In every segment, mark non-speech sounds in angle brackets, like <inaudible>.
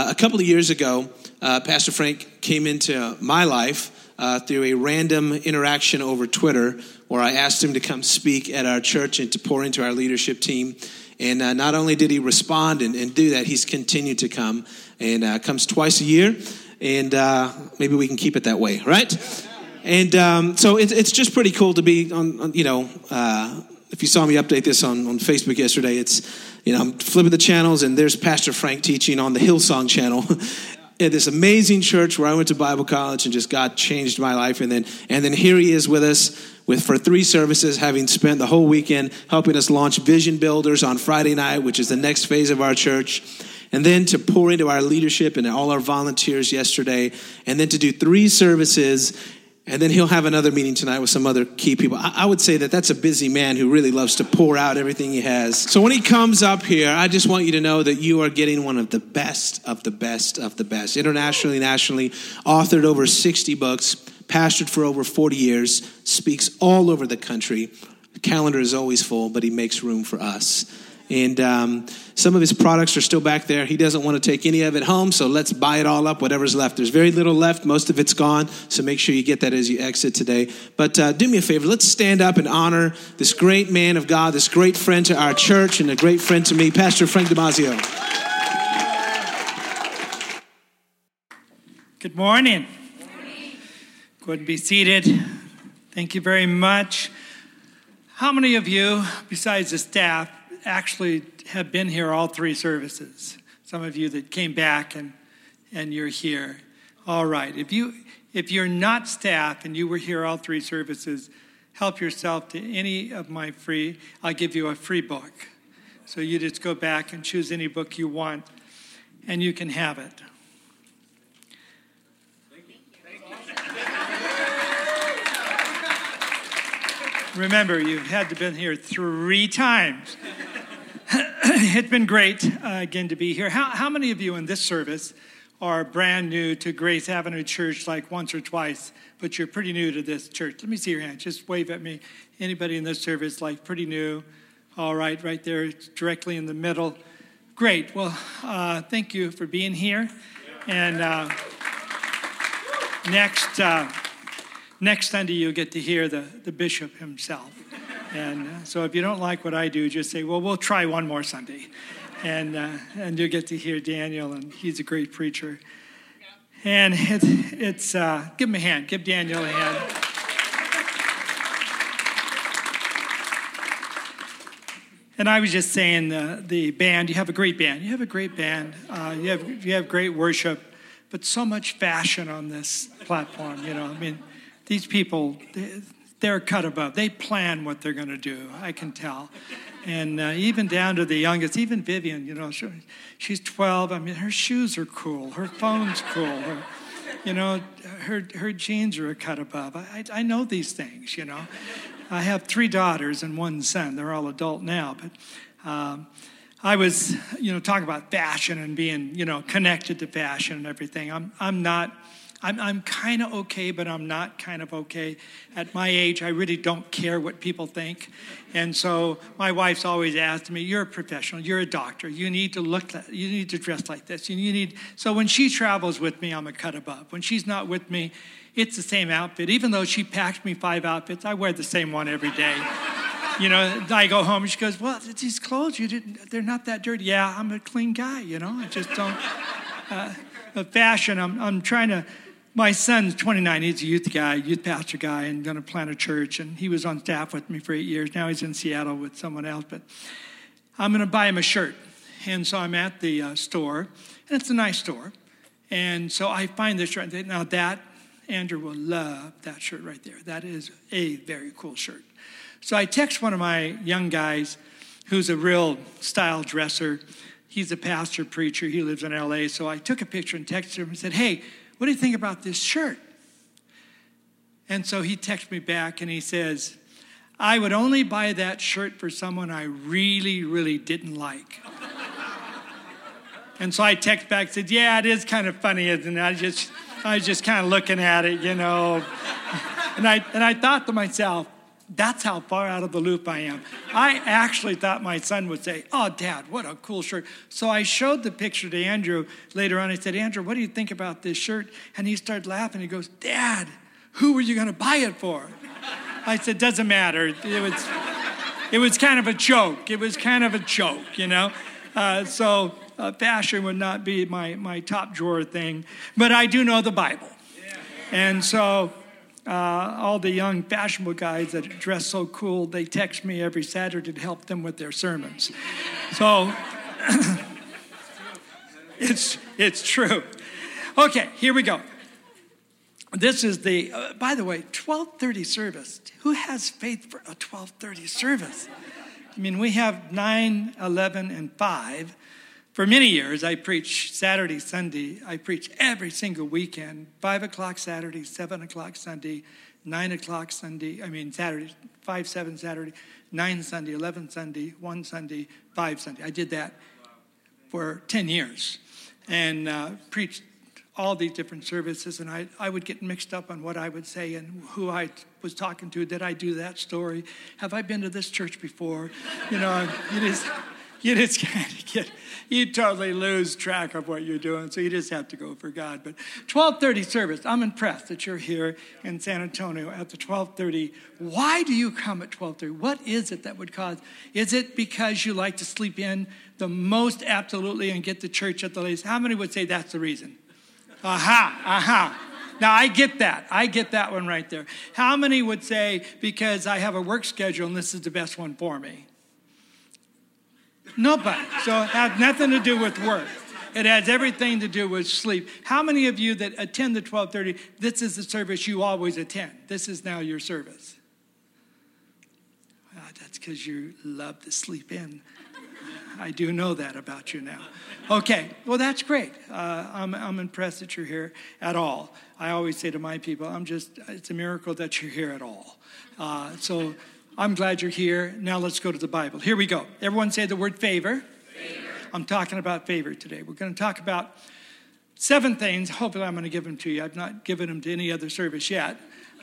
Uh, a couple of years ago, uh, Pastor Frank came into my life uh, through a random interaction over Twitter where I asked him to come speak at our church and to pour into our leadership team. And uh, not only did he respond and, and, do that, he's continued to come and uh, comes twice a year. And uh, maybe we can keep it that way, right? And um, so it, it's just pretty cool to be on, on you know, uh, if you saw me update this on, on Facebook yesterday, it's, you know, I'm flipping the channels and there's Pastor Frank teaching on the Hillsong channel. <laughs> at this amazing church where I went to Bible college and just God changed my life. And then, and then here he is with us with for three services, having spent the whole weekend helping us launch Vision Builders on Friday night, which is the next phase of our church. And then to pour into our leadership and all our volunteers yesterday, and then to do three services and then he'll have another meeting tonight with some other key people. I, I, would say that that's a busy man who really loves to pour out everything he has. So when he comes up here, I just want you to know that you are getting one of the best of the best of the best. Internationally, nationally, authored over 60 books, pastored for over 40 years, speaks all over the country. The calendar is always full, but he makes room for us. And um, some of his products are still back there. He doesn't want to take any of it home, so let's buy it all up, whatever's left. There's very little left. Most of it's gone, so make sure you get that as you exit today. But uh, do me a favor. Let's stand up and honor this great man of God, this great friend to our church, and a great friend to me, Pastor Frank Damazio. Good morning. Good morning. And be seated. Thank you very much. How many of you, besides the staff, actually have been here all three services. Some of you that came back and, and you're here. All right. If, you, if you're not staff and you were here all three services, help yourself to any of my free, I'll give you a free book. So you just go back and choose any book you want, and you can have it. Remember, you've had to been here three times. <laughs> it's been great uh, again to be here. How, how many of you in this service are brand new to Grace Avenue Church, like once or twice, but you're pretty new to this church? Let me see your hand. Just wave at me. Anybody in this service, like pretty new? All right, right there, directly in the middle. Great. Well, uh, thank you for being here. And uh, next, uh, next Sunday, you'll get to hear the, the bishop himself. And uh, so if you don't like what I do, just say, well, we'll try one more Sunday. And, uh, and you'll get to hear Daniel, and he's a great preacher. And it, it's, uh, give him a hand, give Daniel a hand. And I was just saying, the, the band, you have a great band. You have a great band. Uh, you, have, you have great worship, but so much fashion on this platform, you know. I mean, these people, they, they're cut above. They plan what they're going to do. I can tell. And uh, even down to the youngest, even Vivian, you know, she, she's 12. I mean, her shoes are cool. Her phone's cool. Her, you know, her, her jeans are a cut above. I, I know these things, you know. I have three daughters and one son. They're all adult now. But um, I was, you know, talking about fashion and being, you know, connected to fashion and everything. I'm, I'm not I'm, I'm kind of okay, but I'm not kind of okay. At my age, I really don't care what people think. And so my wife's always asked me, You're a professional, you're a doctor, you need to look, you need to dress like this. You need, so when she travels with me, I'm a cut above. When she's not with me, it's the same outfit. Even though she packed me five outfits, I wear the same one every day. you know, I go home and she goes, "Well, these clothes, you didn't—they're not that dirty." Yeah, I'm a clean guy. You know, I just don't. Uh, fashion, I'm, I'm trying to my son's 29. He's a youth guy, youth pastor guy, and going to plant a church. And he was on staff with me for eight years. Now he's in Seattle with someone else. But I'm going to buy him a shirt. And so I'm at the uh, store, and it's a nice store. And so I find this shirt. Now, that, Andrew will love that shirt right there. That is a very cool shirt. So I text one of my young guys who's a real style dresser. He's a pastor preacher. He lives in LA. So I took a picture and texted him and said, Hey, what do you think about this shirt? And so he texts me back and he says, I would only buy that shirt for someone I really, really didn't like. and so I text back and said, Yeah, it is kind of funny, isn't it? I just I was just kind of looking at it, you know. and I and I thought to myself, That's how far out of the loop I am. I actually thought my son would say, Oh, dad, what a cool shirt. So I showed the picture to Andrew later on. I said, Andrew, what do you think about this shirt? And he started laughing. He goes, Dad, who were you going to buy it for? I said, Doesn't matter. It was, it was kind of a joke. It was kind of a joke, you know? Uh, so uh, fashion would not be my, my top drawer thing. But I do know the Bible. And so uh, all the young fashionable guys that dress so cool, they text me every Saturday to help them with their sermons. So <laughs> it's, it's true. Okay, here we go. This is the, uh, by the way, 1230 service. Who has faith for a 1230 service? I mean, we have 9, 11, and 5. For many years, I preached Saturday, Sunday. I preached every single weekend 5 o'clock Saturday, 7 o'clock Sunday, 9 o'clock Sunday. I mean, Saturday, 5, 7 Saturday, 9 Sunday, 11 Sunday, 1 Sunday, 5 Sunday. I did that for 10 years and uh, preached all these different services, and I, I would get mixed up on what I would say and who I was talking to. Did I do that story? Have I been to this church before? You know, you just, you just <laughs> kind of get, <laughs> you totally lose track of what you're doing, so you just have to go for God. But 12:30 service, I'm impressed that you're here in San Antonio at the 12:30. Why do you come at 12:30? What is it that would cause? Is it because you like to sleep in the most absolutely and get to church at the latest? How many would say that's the reason? Aha, aha. Now, I get that. I get that one right there. How many would say, because I have a work schedule and this is the best one for me? Nobody. So it has nothing to do with work. It has everything to do with sleep. How many of you that attend the 1230, this is the service you always attend? This is now your service. Well, that's because you love to sleep in. I do know that about you now. Okay, well, that's great. Uh, I'm, I'm impressed that you're here at all. I always say to my people, I'm just, it's a miracle that you're here at all. Uh, so I'm glad you're here. Now let's go to the Bible. Here we go. Everyone say the word favor. favor. I'm talking about favor today. We're going to talk about seven things. Hopefully, I'm going to give them to you. I've not given them to any other service yet.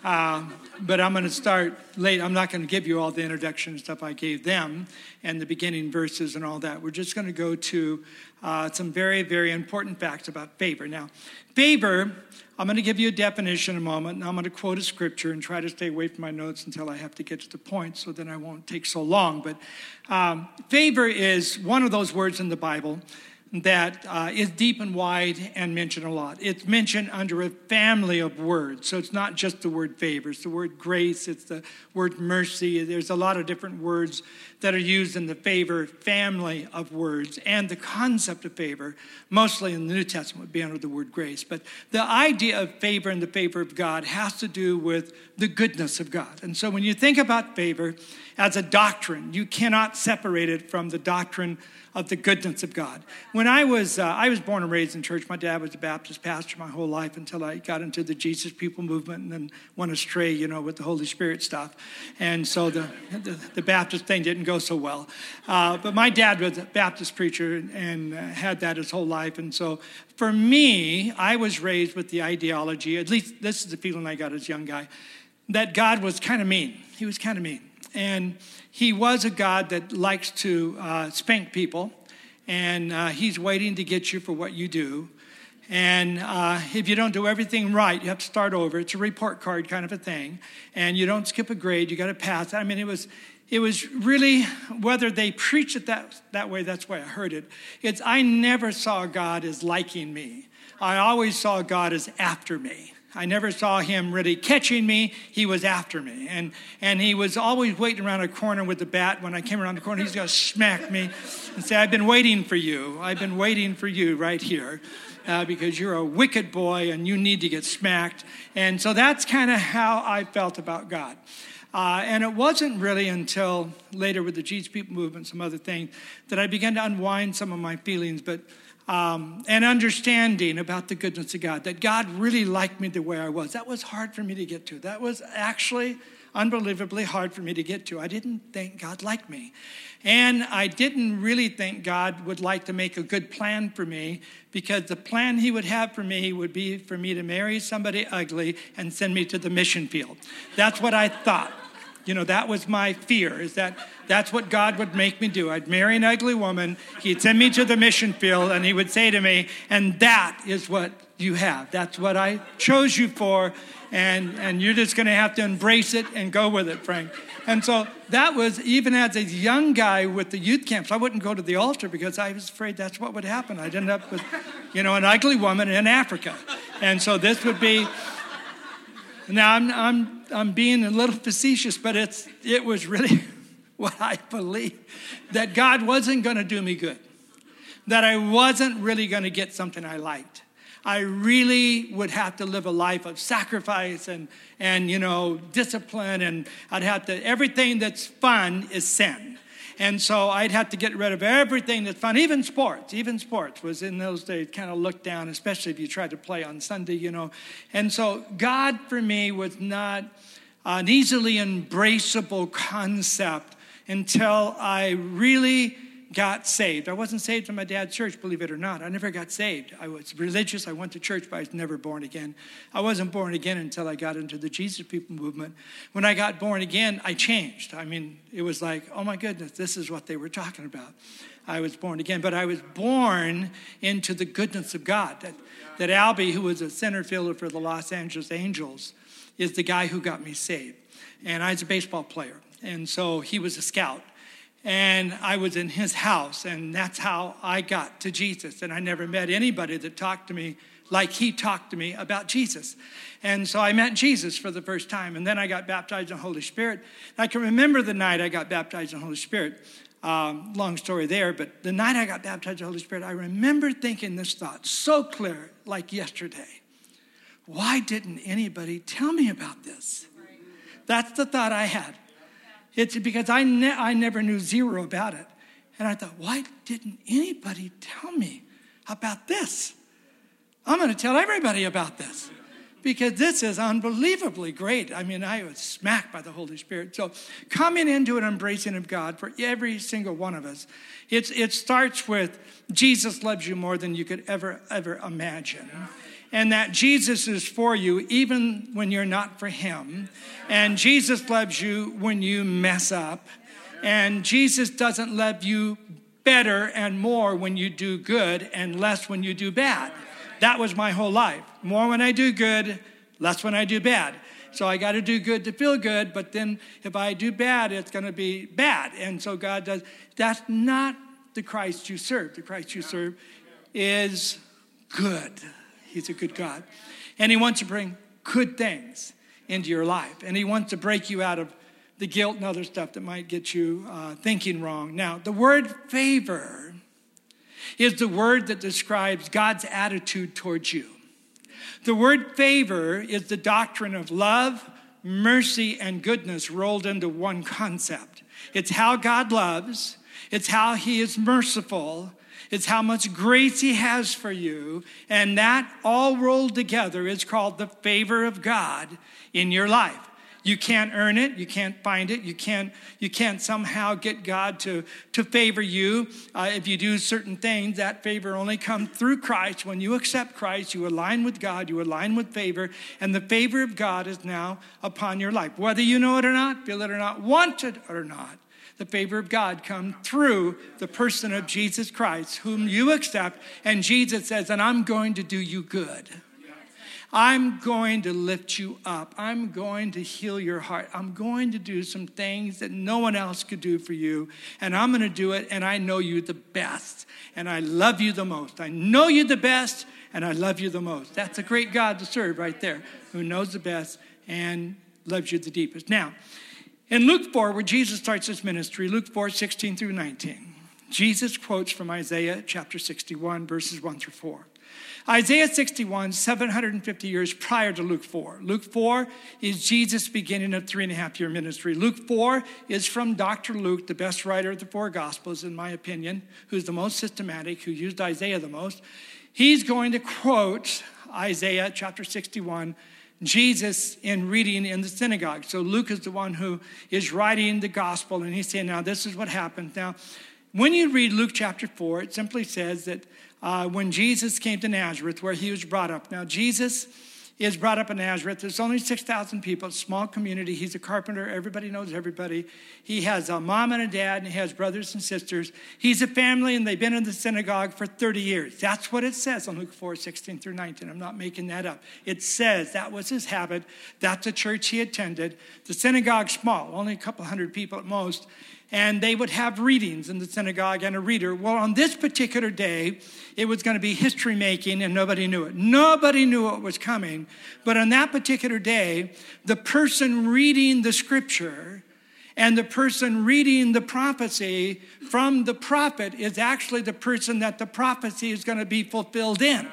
Uh, but I'm going to start late. I'm not going to give you all the introduction stuff I gave them and the beginning verses and all that. We're just going to go to uh, some very, very important facts about favor. Now, favor, I'm going to give you a definition in a moment, and I'm going to quote a scripture and try to stay away from my notes until I have to get to the point so then I won't take so long. But um, favor is one of those words in the Bible that uh, is deep and wide and mentioned a lot. It's mentioned under a family of words. So it's not just the word favor, it's the word grace, it's the word mercy. There's a lot of different words that are used in the favor family of words. And the concept of favor, mostly in the New Testament, would be under the word grace. But the idea of favor and the favor of God has to do with the goodness of God. And so when you think about favor as a doctrine, you cannot separate it from the doctrine of the goodness of God. When I was, uh, I was born and raised in church. My dad was a Baptist pastor my whole life until I got into the Jesus People movement and then went astray, you know, with the Holy Spirit stuff. And so the, the, the Baptist thing didn't go so well. Uh, but my dad was a Baptist preacher and uh, had that his whole life. And so for me, I was raised with the ideology, at least this is the feeling I got as a young guy, that God was kind of mean. He was kind of mean. And he was a God that likes to uh, spank people, and uh, he's waiting to get you for what you do. And uh, if you don't do everything right, you have to start over. It's a report card kind of a thing. And you don't skip a grade, you got to pass. I mean, it was, it was really, whether they preach it that, that way, that's why I heard it. It's, I never saw God as liking me. I always saw God as after me. I never saw him really catching me. He was after me. And, and he was always waiting around a corner with the bat. When I came around the corner, he's going to smack me and say, I've been waiting for you. I've been waiting for you right here. Uh, because you're a wicked boy and you need to get smacked. And so that's kind of how I felt about God. Uh, and it wasn't really until later with the Jesus People movement, some other things, that I began to unwind some of my feelings. But um, and understanding about the goodness of God, that God really liked me the way I was. That was hard for me to get to. That was actually unbelievably hard for me to get to. I didn't think God liked me. And I didn't really think God would like to make a good plan for me because the plan He would have for me would be for me to marry somebody ugly and send me to the mission field. That's what I thought. You know, that was my fear, is that that's what God would make me do. I'd marry an ugly woman, he'd send me to the mission field, and he would say to me, and that is what you have. That's what I chose you for, and, and you're just going to have to embrace it and go with it, Frank. And so that was, even as a young guy with the youth camps, I wouldn't go to the altar because I was afraid that's what would happen. I'd end up with, you know, an ugly woman in Africa. And so this would be, now I'm, I'm, I'm being a little facetious, but it's, it was really <laughs> what I believed that God wasn't going to do me good, that I wasn't really going to get something I liked. I really would have to live a life of sacrifice and, and you know, discipline, and I'd have to, everything that's fun is sin. And so I'd have to get rid of everything that's fun, even sports. Even sports was in those days kind of looked down, especially if you tried to play on Sunday, you know. And so God for me was not an easily embraceable concept until I really got saved. I wasn't saved in my dad's church, believe it or not. I never got saved. I was religious. I went to church, but I was never born again. I wasn't born again until I got into the Jesus People movement. When I got born again, I changed. I mean, it was like, oh my goodness, this is what they were talking about. I was born again, but I was born into the goodness of God. That, that Albie, who was a center fielder for the Los Angeles Angels, is the guy who got me saved. And I was a baseball player, and so he was a scout and I was in his house, and that's how I got to Jesus. And I never met anybody that talked to me like he talked to me about Jesus. And so I met Jesus for the first time, and then I got baptized in the Holy Spirit. I can remember the night I got baptized in the Holy Spirit. Um, long story there, but the night I got baptized in the Holy Spirit, I remember thinking this thought so clear, like yesterday. Why didn't anybody tell me about this? That's the thought I had. It's because I, ne- I never knew zero about it. And I thought, why didn't anybody tell me about this? I'm going to tell everybody about this because this is unbelievably great. I mean, I was smacked by the Holy Spirit. So, coming into an embracing of God for every single one of us, it's, it starts with Jesus loves you more than you could ever, ever imagine and that Jesus is for you even when you're not for Him. And Jesus loves you when you mess up. And Jesus doesn't love you better and more when you do good and less when you do bad. That was my whole life. More when I do good, less when I do bad. So I got to do good to feel good, but then if I do bad, it's going to be bad. And so God does. That's not the Christ you serve. The Christ you serve is good. He's a good God. And He wants to bring good things into your life. And He wants to break you out of the guilt and other stuff that might get you uh, thinking wrong. Now, the word favor is the word that describes God's attitude towards you. The word favor is the doctrine of love, mercy, and goodness rolled into one concept. It's how God loves, it's how He is merciful, it's how much grace He has for you. And that all rolled together is called the favor of God in your life. You can't earn it. You can't find it. You can't, you can't somehow get God to, to favor you. Uh, if you do certain things, that favor only comes through Christ. When you accept Christ, you align with God, you align with favor, and the favor of God is now upon your life. Whether you know it or not, feel it or not, want it or not, the favor of God come through the person of Jesus Christ, whom you accept. And Jesus says, and I'm going to do you good. I'm going to lift you up. I'm going to heal your heart. I'm going to do some things that no one else could do for you. And I'm going to do it, and I know you the best. And I love you the most. I know you the best, and I love you the most. That's a great God to serve right there, who knows the best and loves you the deepest. Now, in Luke 4, where Jesus starts his ministry, Luke 4, 16 through 19, Jesus quotes from Isaiah chapter 61, verses 1 through 4. Isaiah 61, 750 years prior to Luke 4. Luke 4 is Jesus' beginning of three and a half year ministry. Luke 4 is from Dr. Luke, the best writer of the four Gospels, in my opinion, who's the most systematic, who used Isaiah the most. He's going to quote Isaiah chapter 61, Jesus in reading in the synagogue. So Luke is the one who is writing the gospel, and he's saying, Now, this is what happened. Now, when you read Luke chapter 4, it simply says that uh, when Jesus came to Nazareth, where he was brought up. Now, Jesus is brought up in Nazareth. There's only 6,000 people, small community. He's a carpenter. Everybody knows everybody. He has a mom and a dad, and he has brothers and sisters. He's a family, and they've been in the synagogue for 30 years. That's what it says on Luke 4 16 through 19. I'm not making that up. It says that was his habit. That's a church he attended. The synagogue's small, only a couple hundred people at most and they would have readings in the synagogue and a reader. Well, on this particular day, it was going to be history making and nobody knew it. Nobody knew what was coming. But on that particular day, the person reading the scripture and the person reading the prophecy from the prophet is actually the person that the prophecy is going to be fulfilled in.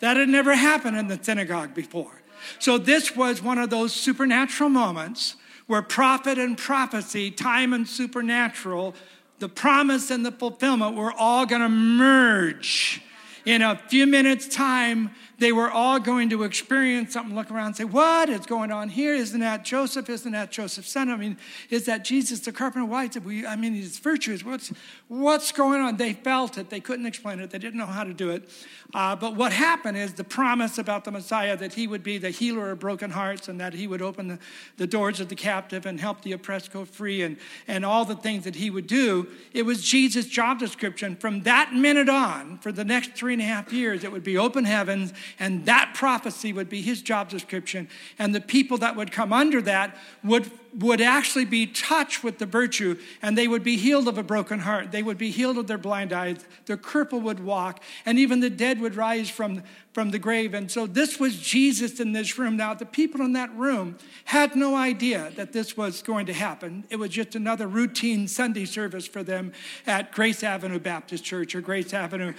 That had never happened in the synagogue before. So this was one of those supernatural moments where prophet and prophecy, time and supernatural, the promise and the fulfillment were all going to merge in a few minutes' time they were all going to experience something, look around and say, What is going on here? Isn't that Joseph? Isn't that Joseph's son? I mean, is that Jesus the carpenter? Why did we, I mean, his virtues. What's, what's going on? They felt it. They couldn't explain it. They didn't know how to do it. Uh, but what happened is the promise about the Messiah that he would be the healer of broken hearts and that he would open the, the doors of the captive and help the oppressed go free and, and all the things that he would do. It was Jesus' job description. From that minute on, for the next three and a half years, it would be open heavens and that prophecy would be his job description. And the people that would come under that would, would actually be touched with the virtue, and they would be healed of a broken heart. They would be healed of their blind eyes. Their cripple would walk, and even the dead would rise from, from the grave. And so this was Jesus in this room. Now, the people in that room had no idea that this was going to happen. It was just another routine Sunday service for them at Grace Avenue Baptist Church or Grace Avenue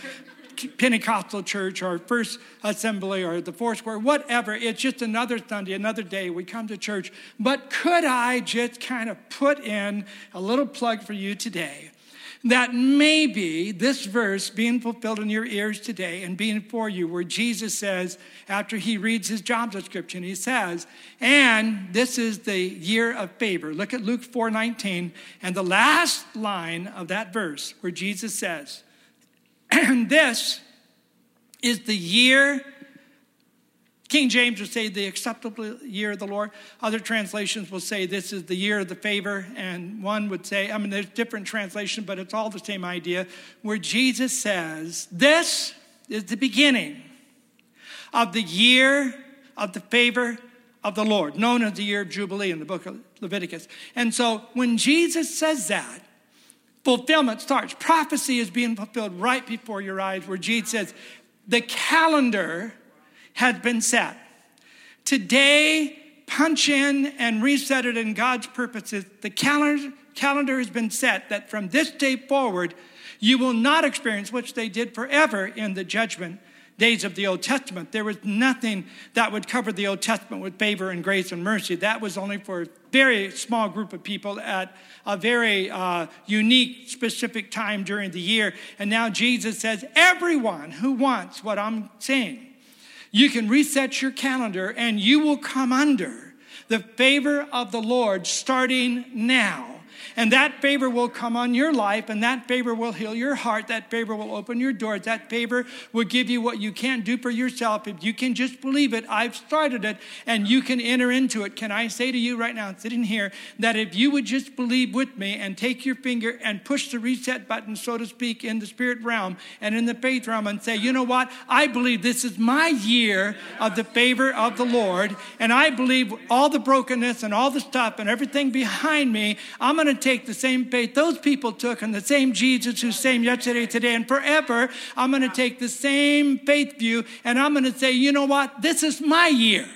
Pentecostal church or First Assembly or the Four Square, whatever. It's just another Sunday, another day. We come to church. But could I just kind of put in a little plug for you today? That maybe this verse being fulfilled in your ears today and being for you, where Jesus says, after he reads his job description, he says, and this is the year of favor. Look at Luke 4 19, and the last line of that verse, where Jesus says, and <clears throat> this is the year, King James would say the acceptable year of the Lord. Other translations will say this is the year of the favor. And one would say, I mean, there's different translations, but it's all the same idea, where Jesus says, This is the beginning of the year of the favor of the Lord, known as the year of Jubilee in the book of Leviticus. And so when Jesus says that, fulfillment starts. Prophecy is being fulfilled right before your eyes, where Jesus says, The calendar has been set. Today, punch in and reset it in God's purposes. The calendar, calendar has been set that from this day forward, you will not experience, which they did forever in the judgment days of the Old Testament. There was nothing that would cover the Old Testament with favor and grace and mercy. That was only for a very small group of people at a very uh, unique, specific time during the year. And now Jesus says, everyone who wants what I'm saying, you can reset your calendar and you will come under the favor of the Lord starting now. And that favor will come on your life, and that favor will heal your heart. That favor will open your doors. That favor will give you what you can't do for yourself. If you can just believe it, I've started it, and you can enter into it. Can I say to you right now, sitting here, that if you would just believe with me and take your finger and push the reset button, so to speak, in the spirit realm and in the faith realm and say, you know what? I believe this is my year of the favor of the Lord, and I believe all the brokenness and all the stuff and everything behind me, I'm going to take the same faith those people took and the same Jesus who's same yesterday, today, and forever. I'm going to take the same faith view and I'm going to say, you know what? This is my year.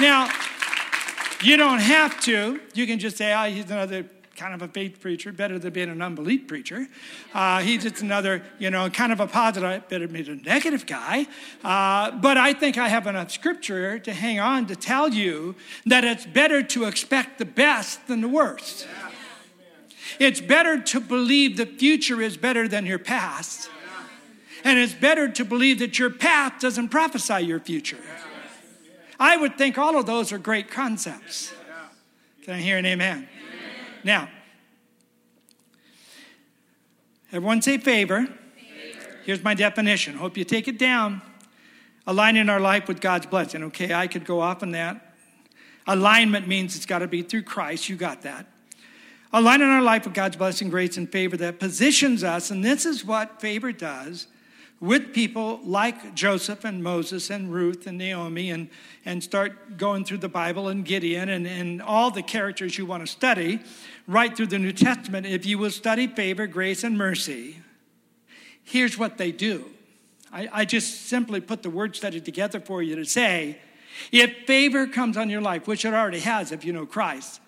Now, you don't have to. You can just say, oh, he's another kind of a faith preacher, better than being an unbelief preacher. Uh, he's just another, you know, kind of a positive, better than a negative guy. Uh, but I think I have enough scripture to hang on to tell you that it's better to expect the best than the worst. It's better to believe the future is better than your past. And it's better to believe that your path doesn't prophesy your future. I would think all of those are great concepts. Can I hear an amen? Now, everyone say favor. favor. Here's my definition. Hope you take it down. Aligning our life with God's blessing. Okay, I could go off on that. Alignment means it's got to be through Christ. You got that. Aligning our life with God's blessing, grace, and favor that positions us, and this is what favor does with people like Joseph and Moses and Ruth and Naomi and, and start going through the Bible and Gideon and, and all the characters you want to study right through the New Testament. If you will study favor, grace, and mercy, here's what they do. I, I just simply put the word study together for you to say if favor comes on your life, which it already has if you know Christ,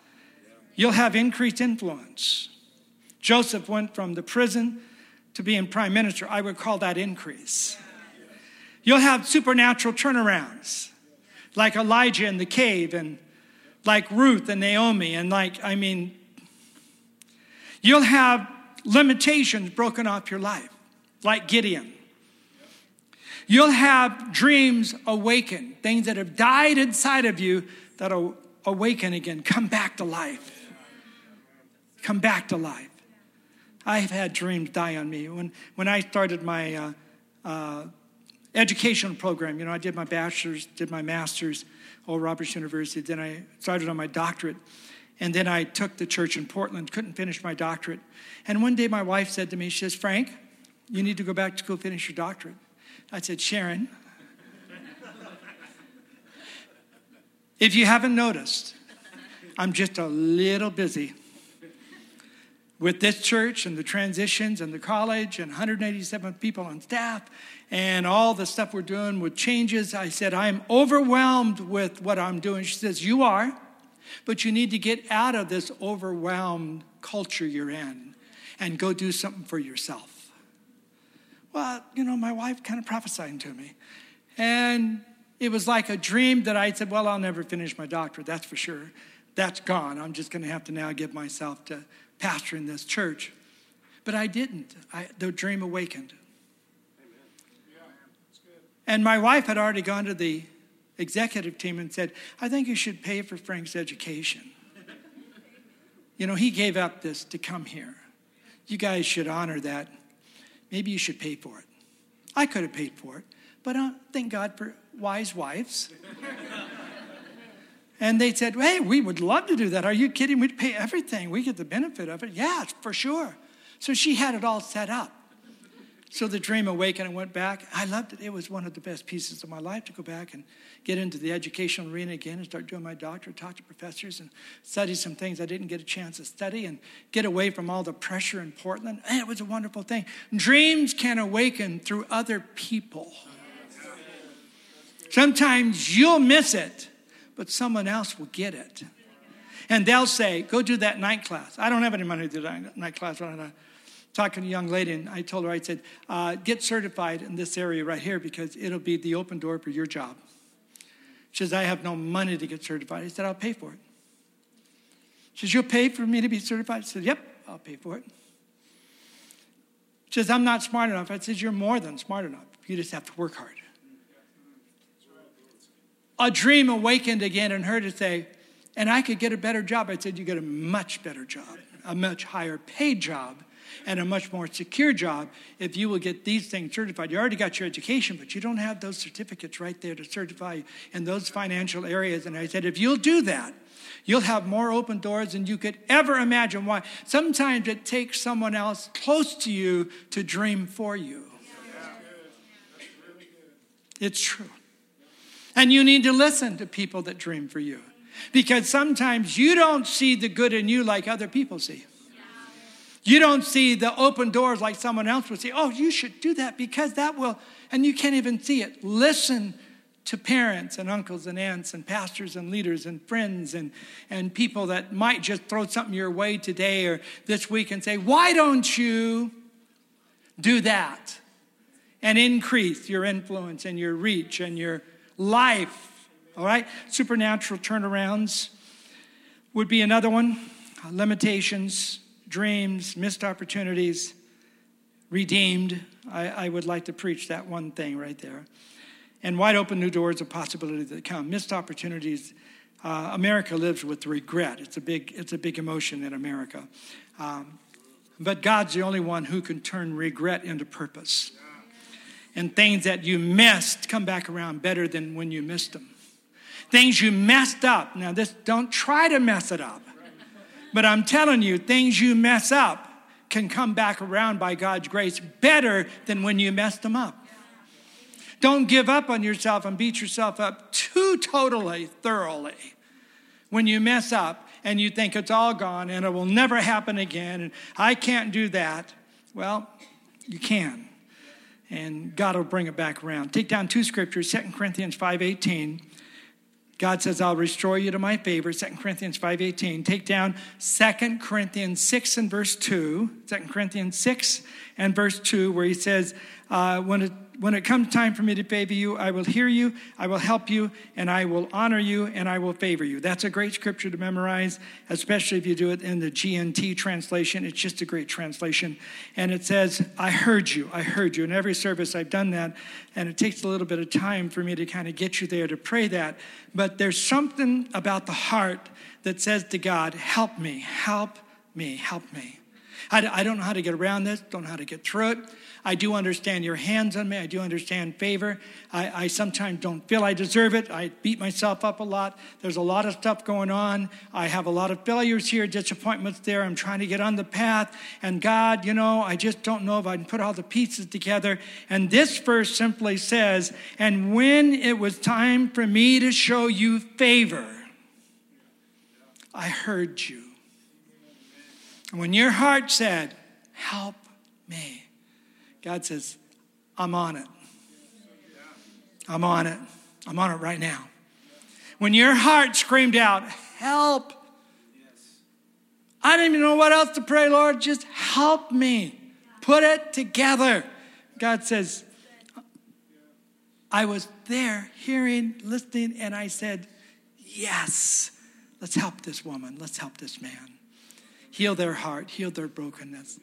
you'll have increased influence. Joseph went from the prison to being prime minister, I would call that increase. You'll have supernatural turnarounds, like Elijah in the cave, and like Ruth and Naomi, and like, I mean, you'll have limitations broken off your life, like Gideon. You'll have dreams awaken, things that have died inside of you that'll awaken again, come back to life. Come back to life. I've had dreams die on me. When, when I started my uh, uh, educational program, you know, I did my bachelor's, did my master's, Oral Roberts University, then I started on my doctorate. And then I took the church in Portland, couldn't finish my doctorate. And one day my wife said to me, she says, Frank, you need to go back to school, finish your doctorate. I said, Sharon, if you haven't noticed, I'm just a little busy with this church and the transitions and the college and 187 people on staff and all the stuff we're doing with changes. I said, I'm overwhelmed with what I'm doing. She says, You are, but you need to get out of this overwhelmed culture you're in and go do something for yourself. Well, you know, my wife kind of prophesying to me. And it was like a dream that I said, Well, I'll never finish my doctorate, that's for sure. That's gone. I'm just going to have to now give myself to pastoring this church. But I didn't. I, the dream awakened. And my wife had already gone to the executive team and said, I think you should pay for Frank's education. <laughs> you know, he gave up this to come here. You guys should honor that. Maybe you should pay for it. I could have paid for it, but thank God for wise wives. <laughs> And they said, Hey, we would love to do that. Are you kidding? We'd pay everything. We get the benefit of it. Yeah, for sure. So she had it all set up. So the dream awakened and went back. I loved it. It was one of the best pieces of my life to go back and get into the educational arena again and start doing my doctorate, talk to professors and study some things I didn't get a chance to study and get away from all the pressure in Portland. And it was a wonderful thing. Dreams can awaken through other people. Sometimes you'll miss it but someone else will get it. And they'll say, go do that night class. I don't have any money to do that night class. When I talking to a young lady, and I told her, I said, uh, get certified in this area right here because it'll be the open door for your job. She says, I have no money to get certified. I said, I'll pay for it. She says, You'll pay for me to be certified? I said, Yep, I'll pay for it. She says, I'm not smart enough. I said, You're more than smart enough. You just have to work hard a dream awakened again in her to say, and I could get a better job. I said, You get a much better job, a much higher paid job, and a much more secure job if you will get these things certified. You already got your education, but you don't have those certificates right there to certify you in those financial areas. And I said, If you'll do that, you'll have more open doors than you could ever imagine. Why? Sometimes it takes someone else close to you to dream for you. It's true. And you need to listen to people that dream for you. Because sometimes you don't see the good in you like other people see. You don't see the open doors like someone else would see. Oh, you should do that because that will, and you can't even see it. Listen to parents and uncles and aunts and pastors and leaders and friends and, and people that might just throw something your way today or this week and say, Why don't you do that? And increase your influence and your reach and your life. All right? Supernatural turnarounds would be another one. Limitations, dreams, missed opportunities, redeemed. I, I, would like to preach that one thing right there. And wide open new doors of possibility that come. Missed opportunities. Uh, America lives with regret. It's a big, it's a big emotion in America. Um, but God's the only one who can turn regret into purpose. And things that you missed come back around better than when you missed them. Things you messed up. Now, this don't try to mess it up. But I'm telling you, things you mess up can come back around by God's grace better than when you messed them up. Don't give up on yourself and beat yourself up too totally, thoroughly. When you mess up and you think it's all gone and it will never happen again and I can't do that, well, you can. And God will bring it back around. Take down two scriptures, 2 Corinthians 5:18. God says, I'll restore you to my favor, 2 Corinthians 5.18. Take down 2 Corinthians 6 and verse 2, 2 Corinthians 6 and verse 2, where he says, uh, when, it, when it comes time for me to favor you, I will hear you, I will help you, and I will honor you, and I will favor you. That's a great scripture to memorize, especially if you do it in the GNT translation. It's just a great translation. And it says, I heard you, I heard you. In every service, I've done that, and it takes a little bit of time for me to kind of get you there to pray that. But there's something about the heart that says to God, Help me, help me, help me. I, I don't know how to get around this, don't know how to get through it. I do understand your hands on me. I do understand favor. I, I, sometimes don't feel I deserve it. I beat myself up a lot. There's a lot of stuff going on. I have a lot of failures here, disappointments there. I'm trying to get on the path. And God, you know, I just don't know if I can put all the pieces together. And this verse simply says, And when it was time for me to show you favor, I heard you. And when your heart said, Help me, God says, I'm on it. I'm on it. I'm on it right now. When your heart screamed out, Help! I don't even know what else to pray, Lord. Just help me. Put it together. God says, I was there hearing, listening, and I said, Yes, let's help this woman. Let's help this man. Heal their heart, heal their brokenness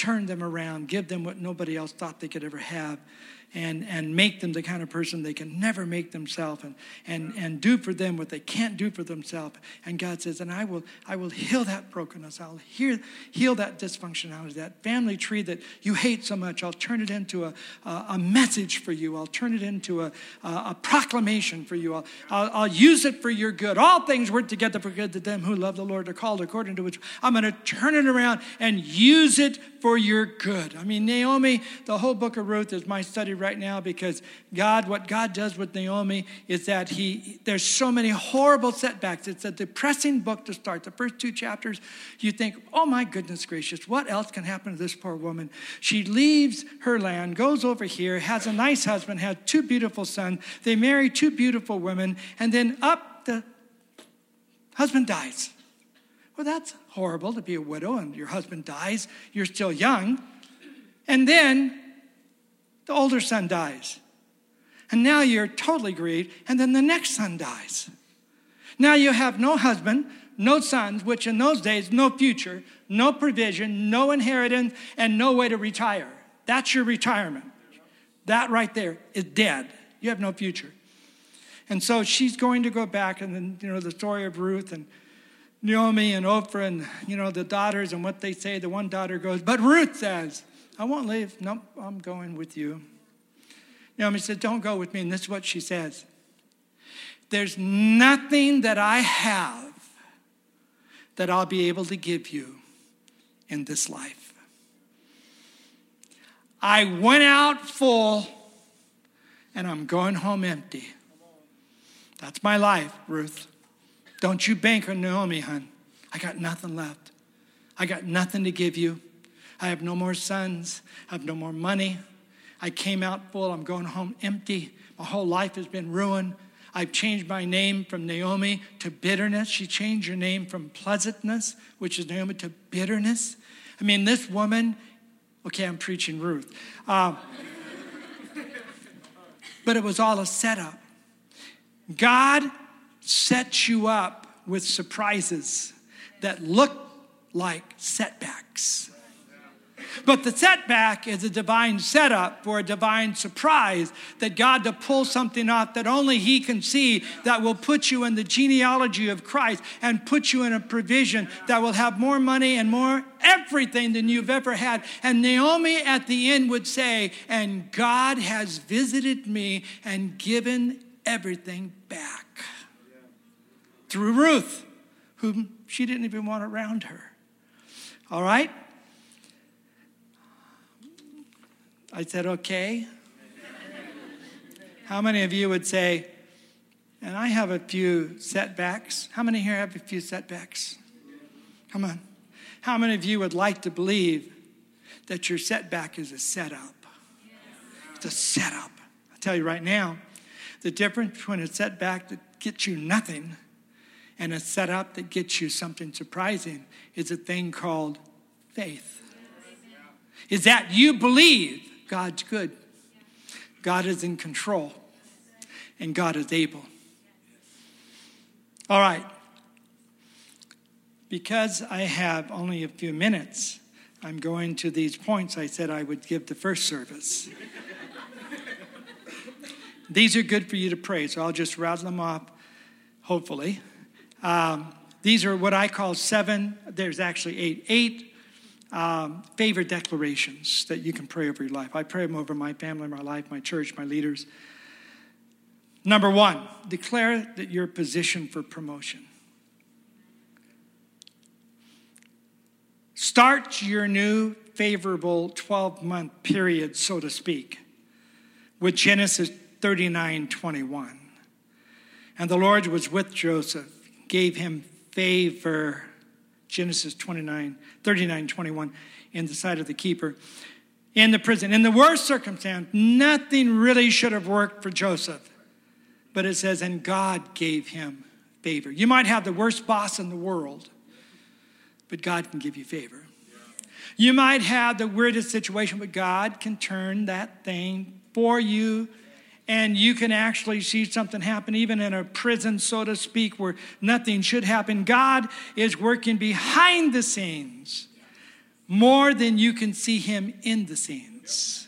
turn them around, give them what nobody else thought they could ever have, and, and make them the kind of person they can never make themselves and, and, and do for them what they can't do for themselves. And God says, and I will, I will heal that brokenness. I'll heal, heal that dysfunctionality, that family tree that you hate so much. I'll turn it into a, a, a message for you. I'll turn it into a, a, a proclamation for you. I'll, I'll, I'll, use it for your good. All things work together for good to them who love the Lord are called according to which I'm going to turn it around and use it for your good. I mean, Naomi, the whole book of Ruth is my study right now because God, what God does with Naomi is that he, there's so many horrible setbacks. It's a depressing book to start. The first two chapters, you think, oh my goodness gracious, what else can happen to this poor woman? She leaves her land, goes over here, has a nice husband, has two beautiful sons. They marry two beautiful women, and then up the husband dies. Well, that's horrible to be a widow and your husband dies. You're still young. And then the older son dies. And now you're totally grieved. And then the next son dies. Now you have no husband, no sons, which in those days, no future, no provision, no inheritance, and no way to retire. That's your retirement. That right there is dead. You have no future. And so she's going to go back, and then, you know, the story of Ruth and Naomi and Oprah and, you know, the daughters and what they say. The one daughter goes, But Ruth says, I won't leave. Nope, I'm going with you. Naomi said, Don't go with me. And this is what she says There's nothing that I have that I'll be able to give you in this life. I went out full and I'm going home empty. That's my life, Ruth. Don't you bank on Naomi, hon. I got nothing left. I got nothing to give you. I have no more sons. I have no more money. I came out full. I'm going home empty. My whole life has been ruined. I've changed my name from Naomi to bitterness. She changed her name from pleasantness, which is Naomi, to bitterness. I mean, this woman, okay, I'm preaching Ruth. Uh, <laughs> but it was all a setup. God sets you up with surprises that look like setbacks. But the setback is a divine setup for a divine surprise that God to pull something off that only He can see that will put you in the genealogy of Christ and put you in a provision that will have more money and more everything than you've ever had. And Naomi at the end would say, And God has visited me and given everything back through Ruth, whom she didn't even want around her. All right? I said, okay. How many of you would say, and I have a few setbacks? How many here have a few setbacks? Come on. How many of you would like to believe that your setback is a setup? It's a setup. I tell you right now, the difference between a setback that gets you nothing and a setup that gets you something surprising is a thing called faith. Is that you believe God's good, God is in control, and God is able. All right. Because I have only a few minutes, I'm going to these points I said I would give the first service. <laughs> these are good for you to pray, so I'll just rattle them off, hopefully. Um, these are what I call seven, there's actually eight, eight um, favor declarations that you can pray over your life. I pray them over my family, my life, my church, my leaders. Number one, declare that you're positioned for promotion. Start your new favorable 12 month period, so to speak, with Genesis 39 21. And the Lord was with Joseph gave him favor. Genesis 29, 39, 21, in the sight of the keeper in the prison. In the worst circumstance, nothing really should have worked for Joseph. But it says, and God gave him favor. You might have the worst boss in the world, but God can give you favor. You might have the weirdest situation, but God can turn that thing for you and you can actually see something happen even in a prison, so to speak, where nothing should happen. God is working behind the scenes more than you can see Him in the scenes.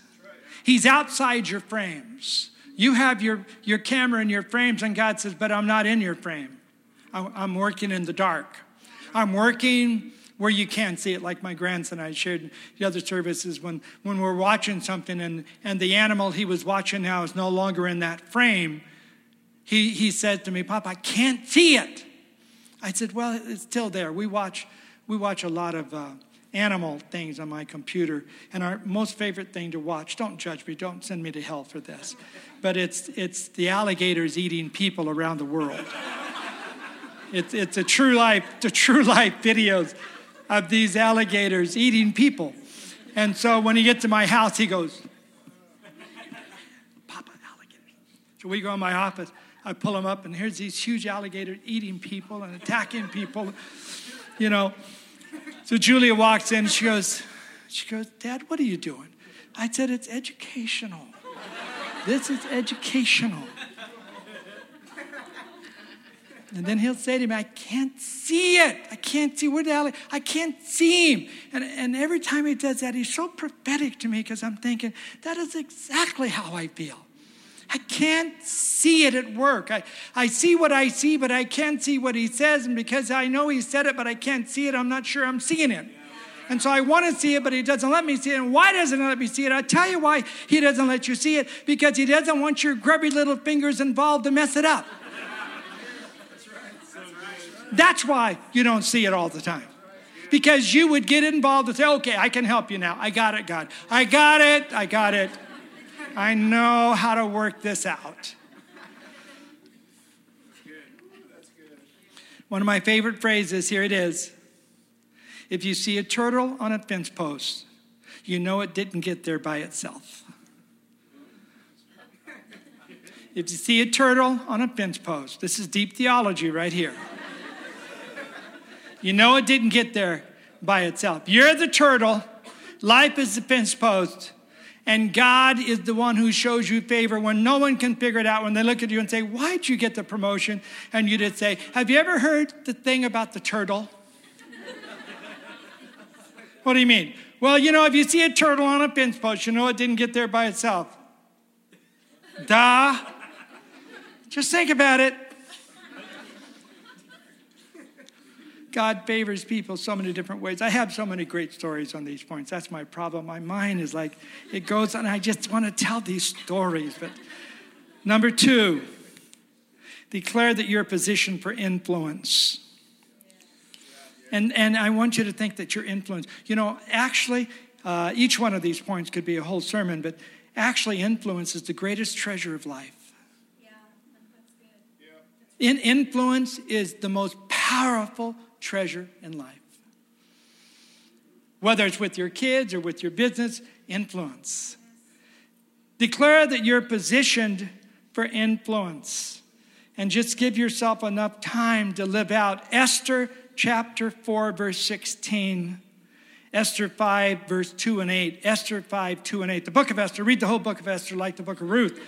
He's outside your frames. You have your, your camera in your frames, and God says, But I'm not in your frame. I'm working in the dark. I'm working where you can't see it, like my grandson I shared the other services when, when we're watching something and, and the animal he was watching now is no longer in that frame. He, he said to me, Pop, I can't see it. I said, Well, it's still there. We watch, we watch a lot of uh, animal things on my computer. And our most favorite thing to watch, don't judge me, don't send me to hell for this, but it's, it's the alligators eating people around the world. It's, it's a true life, the true life videos of these alligators eating people. And so when he gets to my house, he goes, Papa, alligator. So we go in my office. I pull him up, and here's these huge alligators eating people and attacking people, you know. So Julia walks in. She goes, she goes, Dad, what are you doing? I said, it's educational. This is educational. And then he'll say to me, I can't see it. I can't see where the alley, I can't see him. And, and every time he does that, he's so prophetic to me because I'm thinking, that is exactly how I feel. I can't see it at work. I, I see what I see, but I can't see what he says. And because I know he said it, but I can't see it, I'm not sure I'm seeing it. And so I want to see it, but he doesn't let me see it. And why doesn't he let me see it? I'll tell you why he doesn't let you see it because he doesn't want your grubby little fingers involved to mess it up. That's why you don't see it all the time. Because you would get involved and say, okay, I can help you now. I got it, God. I got it. I got it. I know how to work this out. One of my favorite phrases, here it is. If you see a turtle on a fence post, you know it didn't get there by itself. If you see a turtle on a fence post, this is deep theology right here. You know it didn't get there by itself. You're the turtle, life is the fence post, and God is the one who shows you favor when no one can figure it out. When they look at you and say, Why'd you get the promotion? And you just say, Have you ever heard the thing about the turtle? <laughs> what do you mean? Well, you know, if you see a turtle on a fence post, you know it didn't get there by itself. Duh. Just think about it. God favors people so many different ways. I have so many great stories on these points. That's my problem. My mind is like, it goes on. I just want to tell these stories. But number two, declare that you're positioned for influence. And, and I want you to think that you're influence. You know, actually, uh, each one of these points could be a whole sermon, but actually, influence is the greatest treasure of life. In influence is the most powerful treasure in life. Whether it's with your kids or with your business, influence. Declare that you're positioned for influence and just give yourself enough time to live out. Esther chapter 4, verse 16. Esther 5, verse 2 and 8. Esther 5, 2 and 8. The book of Esther, read the whole book of Esther like the book of Ruth.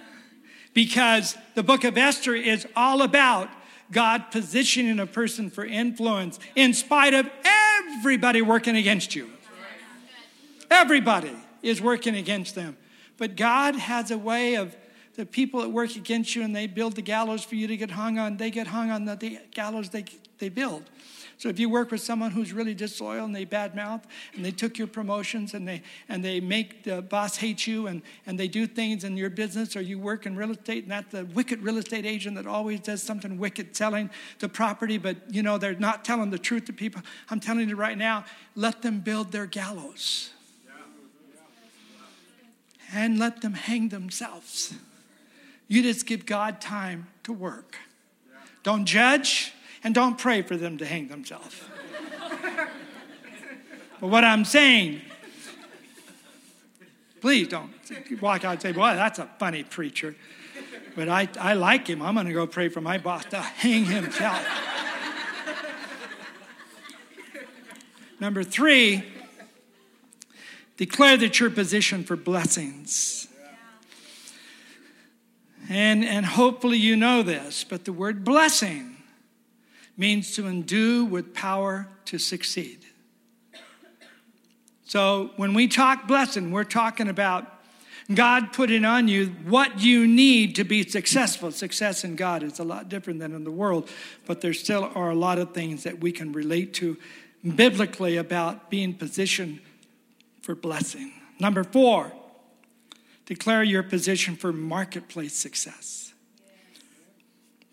<laughs> because the book of Esther is all about God positioning a person for influence in spite of everybody working against you. Everybody is working against them. But God has a way of the people that work against you and they build the gallows for you to get hung on, they get hung on the, the gallows they, they build. So if you work with someone who's really disloyal and they badmouth and they took your promotions and they and they make the boss hate you and, and they do things in your business or you work in real estate and that's the wicked real estate agent that always does something wicked selling the property, but you know they're not telling the truth to people. I'm telling you right now, let them build their gallows. And let them hang themselves. You just give God time to work. Don't judge and don't pray for them to hang themselves. but what I'm saying, please don't walk out and say, Boy, that's a funny preacher. But I, I like him. I'm going to go pray for my boss to hang himself. Number three, declare that you're positioned for blessings. And, and hopefully you know this, but the word blessing means to endue with power to succeed. So when we talk blessing, we're talking about God putting on you what you need to be successful. Success in God is a lot different than in the world, but there still are a lot of things that we can relate to biblically about being positioned for blessing. Number four, declare your position for marketplace success.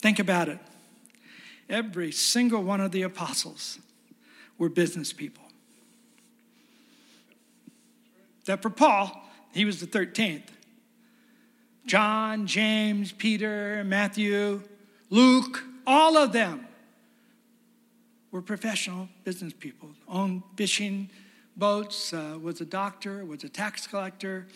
Think about it. Every single one of the apostles were business people. Except for Paul, he was the 13th. John, James, Peter, Matthew, Luke, all of them were professional business people, owned fishing boats, uh, was a doctor, was a tax collector,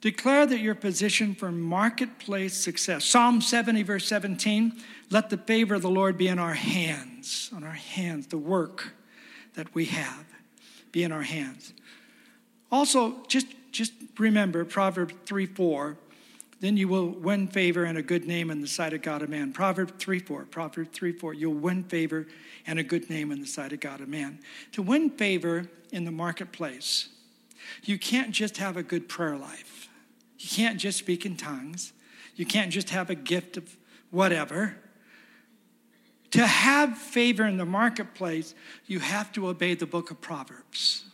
Declare that your position for marketplace success. Psalm 70, verse 17 let the favor of the Lord be in our hands, on our hands, the work that we have be in our hands. Also, just, just remember Proverbs 3 4 then you will win favor and a good name in the sight of God and man. Proverbs 3 4. Proverbs 3 4. You'll win favor and a good name in the sight of God and man. To win favor in the marketplace, you can't just have a good prayer life. You can't just speak in tongues. You can't just have a gift of whatever. To have favor in the marketplace, you have to obey the book of Proverbs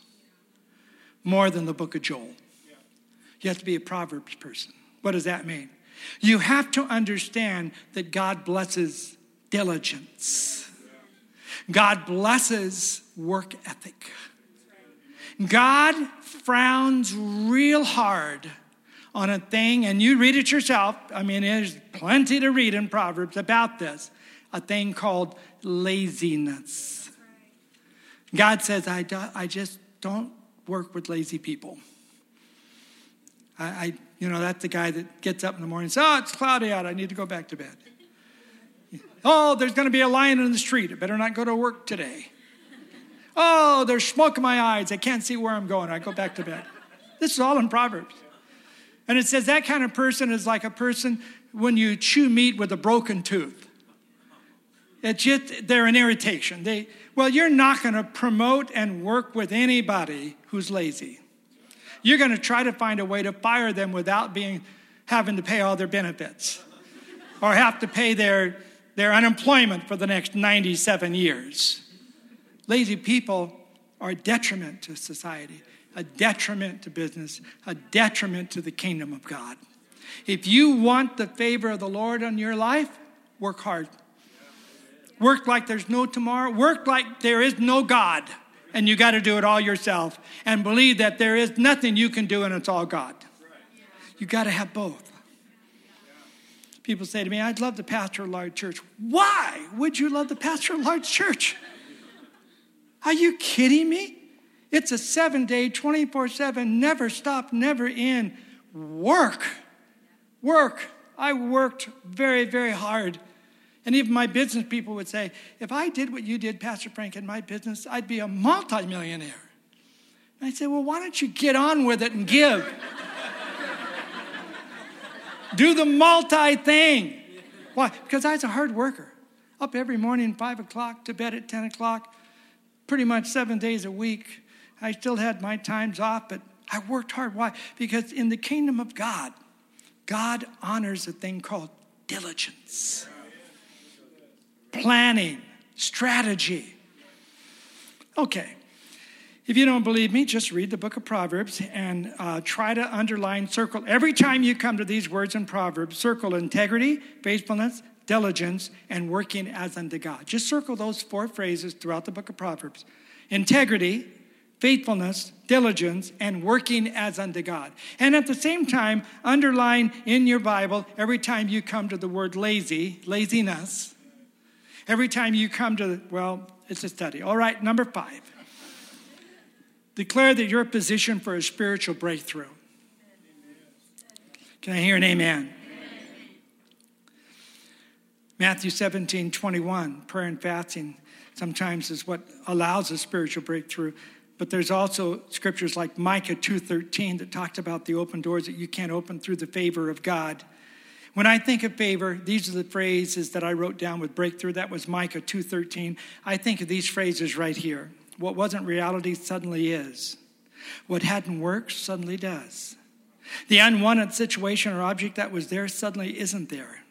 more than the book of Joel. You have to be a Proverbs person. What does that mean? You have to understand that God blesses diligence, God blesses work ethic. God frowns real hard on a thing, and you read it yourself. I mean, there's plenty to read in Proverbs about this a thing called laziness. God says, I, do, I just don't work with lazy people. I, I, you know, that's the guy that gets up in the morning and says, Oh, it's cloudy out. I need to go back to bed. Oh, there's going to be a lion in the street. I better not go to work today. Oh, there's smoke in my eyes. I can't see where I'm going. I go back to bed. This is all in Proverbs. And it says that kind of person is like a person when you chew meat with a broken tooth. It's just, they're an irritation. They, well, you're not going to promote and work with anybody who's lazy. You're going to try to find a way to fire them without being, having to pay all their benefits or have to pay their, their unemployment for the next 97 years. Lazy people are a detriment to society, a detriment to business, a detriment to the kingdom of God. If you want the favor of the Lord on your life, work hard. Work like there's no tomorrow. Work like there is no God, and you got to do it all yourself. And believe that there is nothing you can do, and it's all God. You got to have both. People say to me, I'd love to pastor a large church. Why would you love to pastor a large church? Are you kidding me? It's a seven day, 24 7, never stop, never end work. Work. I worked very, very hard. And even my business people would say, if I did what you did, Pastor Frank, in my business, I'd be a multimillionaire. And I'd say, well, why don't you get on with it and give? <laughs> Do the multi thing. Why? Because I was a hard worker. Up every morning, 5 o'clock, to bed at 10 o'clock, pretty much seven days a week. I still had my times off, but I worked hard. Why? Because in the kingdom of God, God honors a thing called diligence, planning, strategy. Okay. If you don't believe me, just read the book of Proverbs and uh, try to underline, circle. Every time you come to these words in Proverbs, circle integrity, faithfulness, diligence, and working as unto God. Just circle those four phrases throughout the book of Proverbs integrity, faithfulness, diligence, and working as unto God. And at the same time, underline in your Bible every time you come to the word lazy, laziness. Every time you come to, well, it's a study. All right, number five. Declare that you're positioned for a spiritual breakthrough. Can I hear an amen? Matthew 17, 21, prayer and fasting sometimes is what allows a spiritual breakthrough. But there's also scriptures like Micah 2:13 that talks about the open doors that you can't open through the favor of God. When I think of favor, these are the phrases that I wrote down with breakthrough. That was Micah 2:13. I think of these phrases right here. What wasn't reality suddenly is. What hadn't worked suddenly does. The unwanted situation or object that was there suddenly isn't there.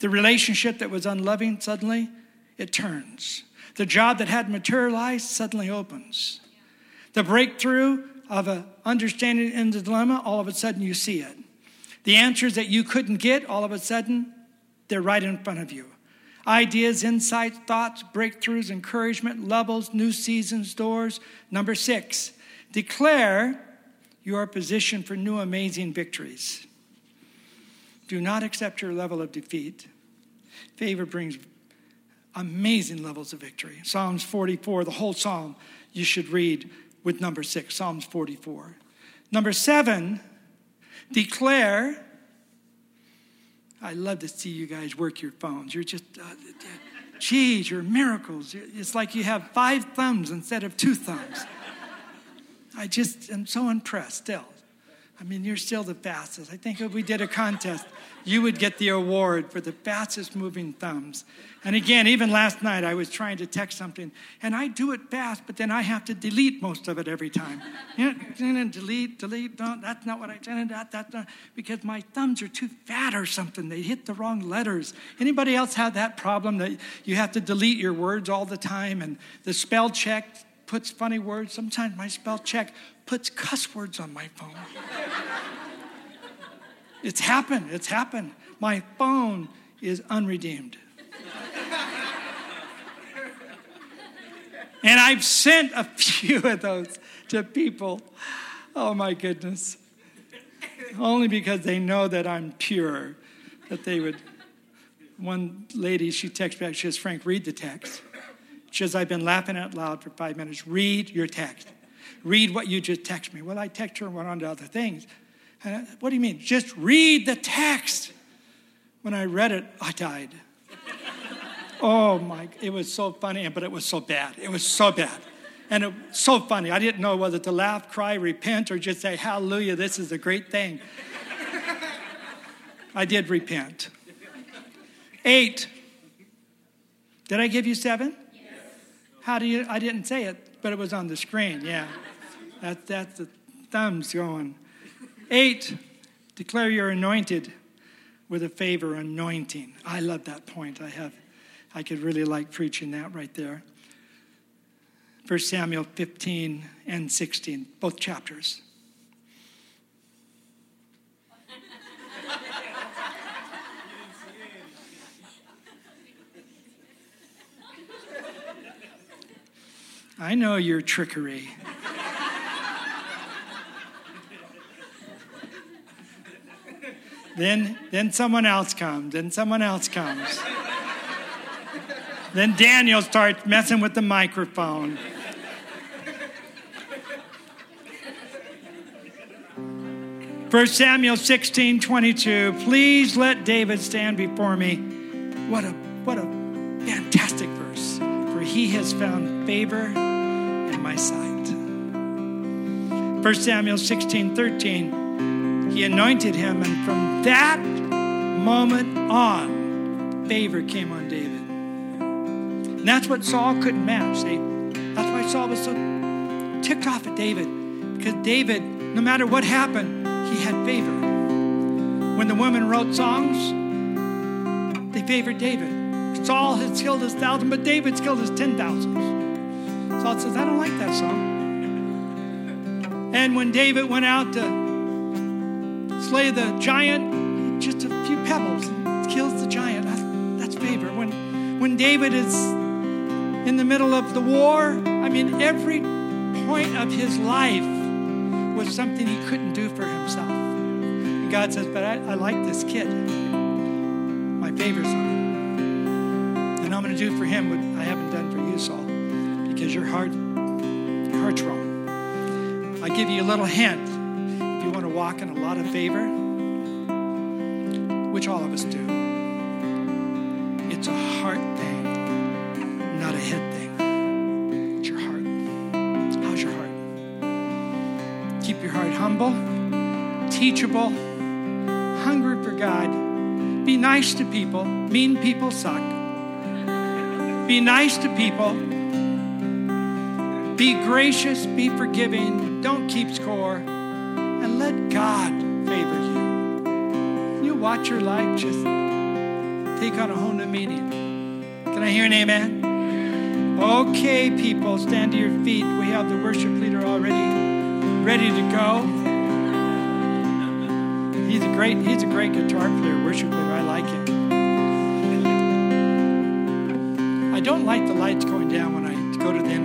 The relationship that was unloving, suddenly it turns. The job that hadn't materialized suddenly opens. The breakthrough of an understanding in the dilemma, all of a sudden you see it. The answers that you couldn't get, all of a sudden, they're right in front of you. Ideas, insights, thoughts, breakthroughs, encouragement, levels, new seasons, doors. Number six, declare your position for new amazing victories. Do not accept your level of defeat. Favor brings amazing levels of victory. Psalms 44, the whole psalm, you should read with number six, Psalms 44. Number seven, declare. I love to see you guys work your phones. You're just, uh, geez, you're miracles. It's like you have five thumbs instead of two thumbs. I just am so impressed still. I mean, you're still the fastest. I think if we did a contest, you would get the award for the fastest moving thumbs. And again, even last night, I was trying to text something, and I do it fast, but then I have to delete most of it every time. <laughs> Delete, delete, no, that's not what I intended, that, that's because my thumbs are too fat or something. They hit the wrong letters. Anybody else have that problem that you have to delete your words all the time, and the spell check puts funny words? Sometimes my spell check puts cuss words on my phone. <laughs> it's happened. It's happened. My phone is unredeemed. and I've sent a few of those to people. Oh my goodness. Only because they know that I'm pure, that they would. One lady, she texted back, she says, Frank, read the text. She says, I've been laughing out loud for five minutes. Read your text read what you just texted me. Well, I text her and went on to other things. I, what do you mean? Just read the text. When I read it, I died. oh my, it was so funny, but it was so bad. It was so bad. And it was so funny. I didn't know whether to laugh, cry, repent, or just say, Hallelujah, this is a great thing. I did repent. Eight, Did I give you seven? How do you? I didn't say it, but it was on the screen. Yeah, that, that's the thumbs going. Eight, declare you're anointed with a favor anointing. I love that point. I have, I could really like preaching that right there. 1 Samuel 15 and 16, both chapters. I know your trickery. Then, then someone else comes, then someone else comes. then Daniel starts messing with the microphone. First Samuel 16, 22. Please let David stand before me. What a what a fantastic verse. For he has found favor in my sight. 1 Samuel 16 13, he anointed him, and from that moment on, favor came on David. And that's what Saul couldn't match. See, that's why Saul was so ticked off at David, because David, no matter what happened, he had favor. When the women wrote songs, they favored David. Saul had killed his thousand, but David's killed his ten thousands. Saul says, I don't like that song. And when David went out to slay the giant, just a few pebbles kills the giant. That's favor. When, when David is in the middle of the war, I mean, every point of his life was something he couldn't do for himself. And God says, But I, I like this kid. My favor's on him. And I'm going to do for him what I haven't done for you, Saul because your heart, your heart's wrong. I give you a little hint. Want to walk in a lot of favor, which all of us do, it's a heart thing, not a head thing. It's your heart. How's your heart? Keep your heart humble, teachable, hungry for God. Be nice to people. Mean people suck. Be nice to people be gracious, be forgiving, don't keep score, let God favor you. You watch your life just take on a whole new meaning. Can I hear an amen? Okay, people, stand to your feet. We have the worship leader already ready to go. He's a great, he's a great guitar player, worship leader. I like him. I don't like the lights going down when I go to the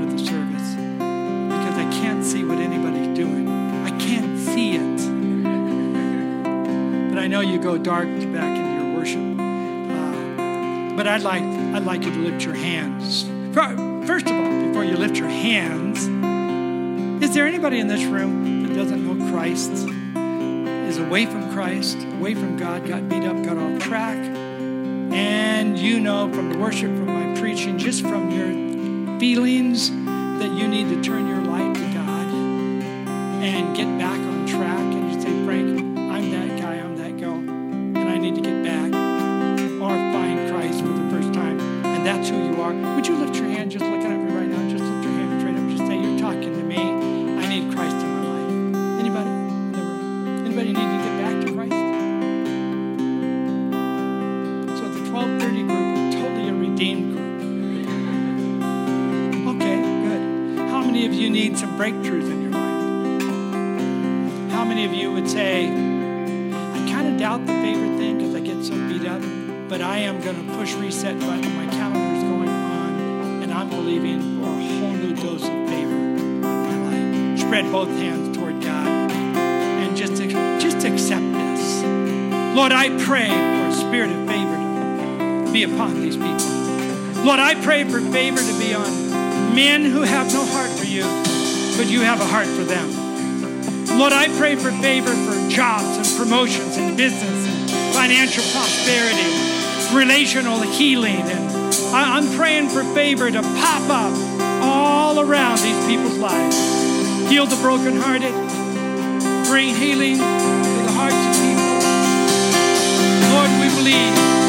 know you go dark back into your worship. Uh, but I'd like, I'd like you to lift your hands. First of all, before you lift your hands, is there anybody in this room that doesn't know Christ? Is away from Christ, away from God, got beat up, got off track? And you know from the worship, from my preaching, just from your feelings, that you need to turn your life to God and get back on track and you say, Frank, are, would you lift your hand just looking at me right now? Just lift your hand straight up. Just say, You're talking to me. I need Christ in my life. Anybody? Anybody need to get back to Christ? So the 1230 group totally a redeemed group. Okay, good. How many of you need some breakthroughs in your life? How many of you would say, I kind of doubt the favorite thing because I get so beat up, but I am going to push reset Both hands toward God and just, just accept this. Lord, I pray for a spirit of favor to be upon these people. Lord, I pray for favor to be on men who have no heart for you, but you have a heart for them. Lord, I pray for favor for jobs and promotions and business and financial prosperity, relational healing. And I'm praying for favor to pop up all around these people's lives heal the brokenhearted, bring healing to the hearts of people. Lord, we believe.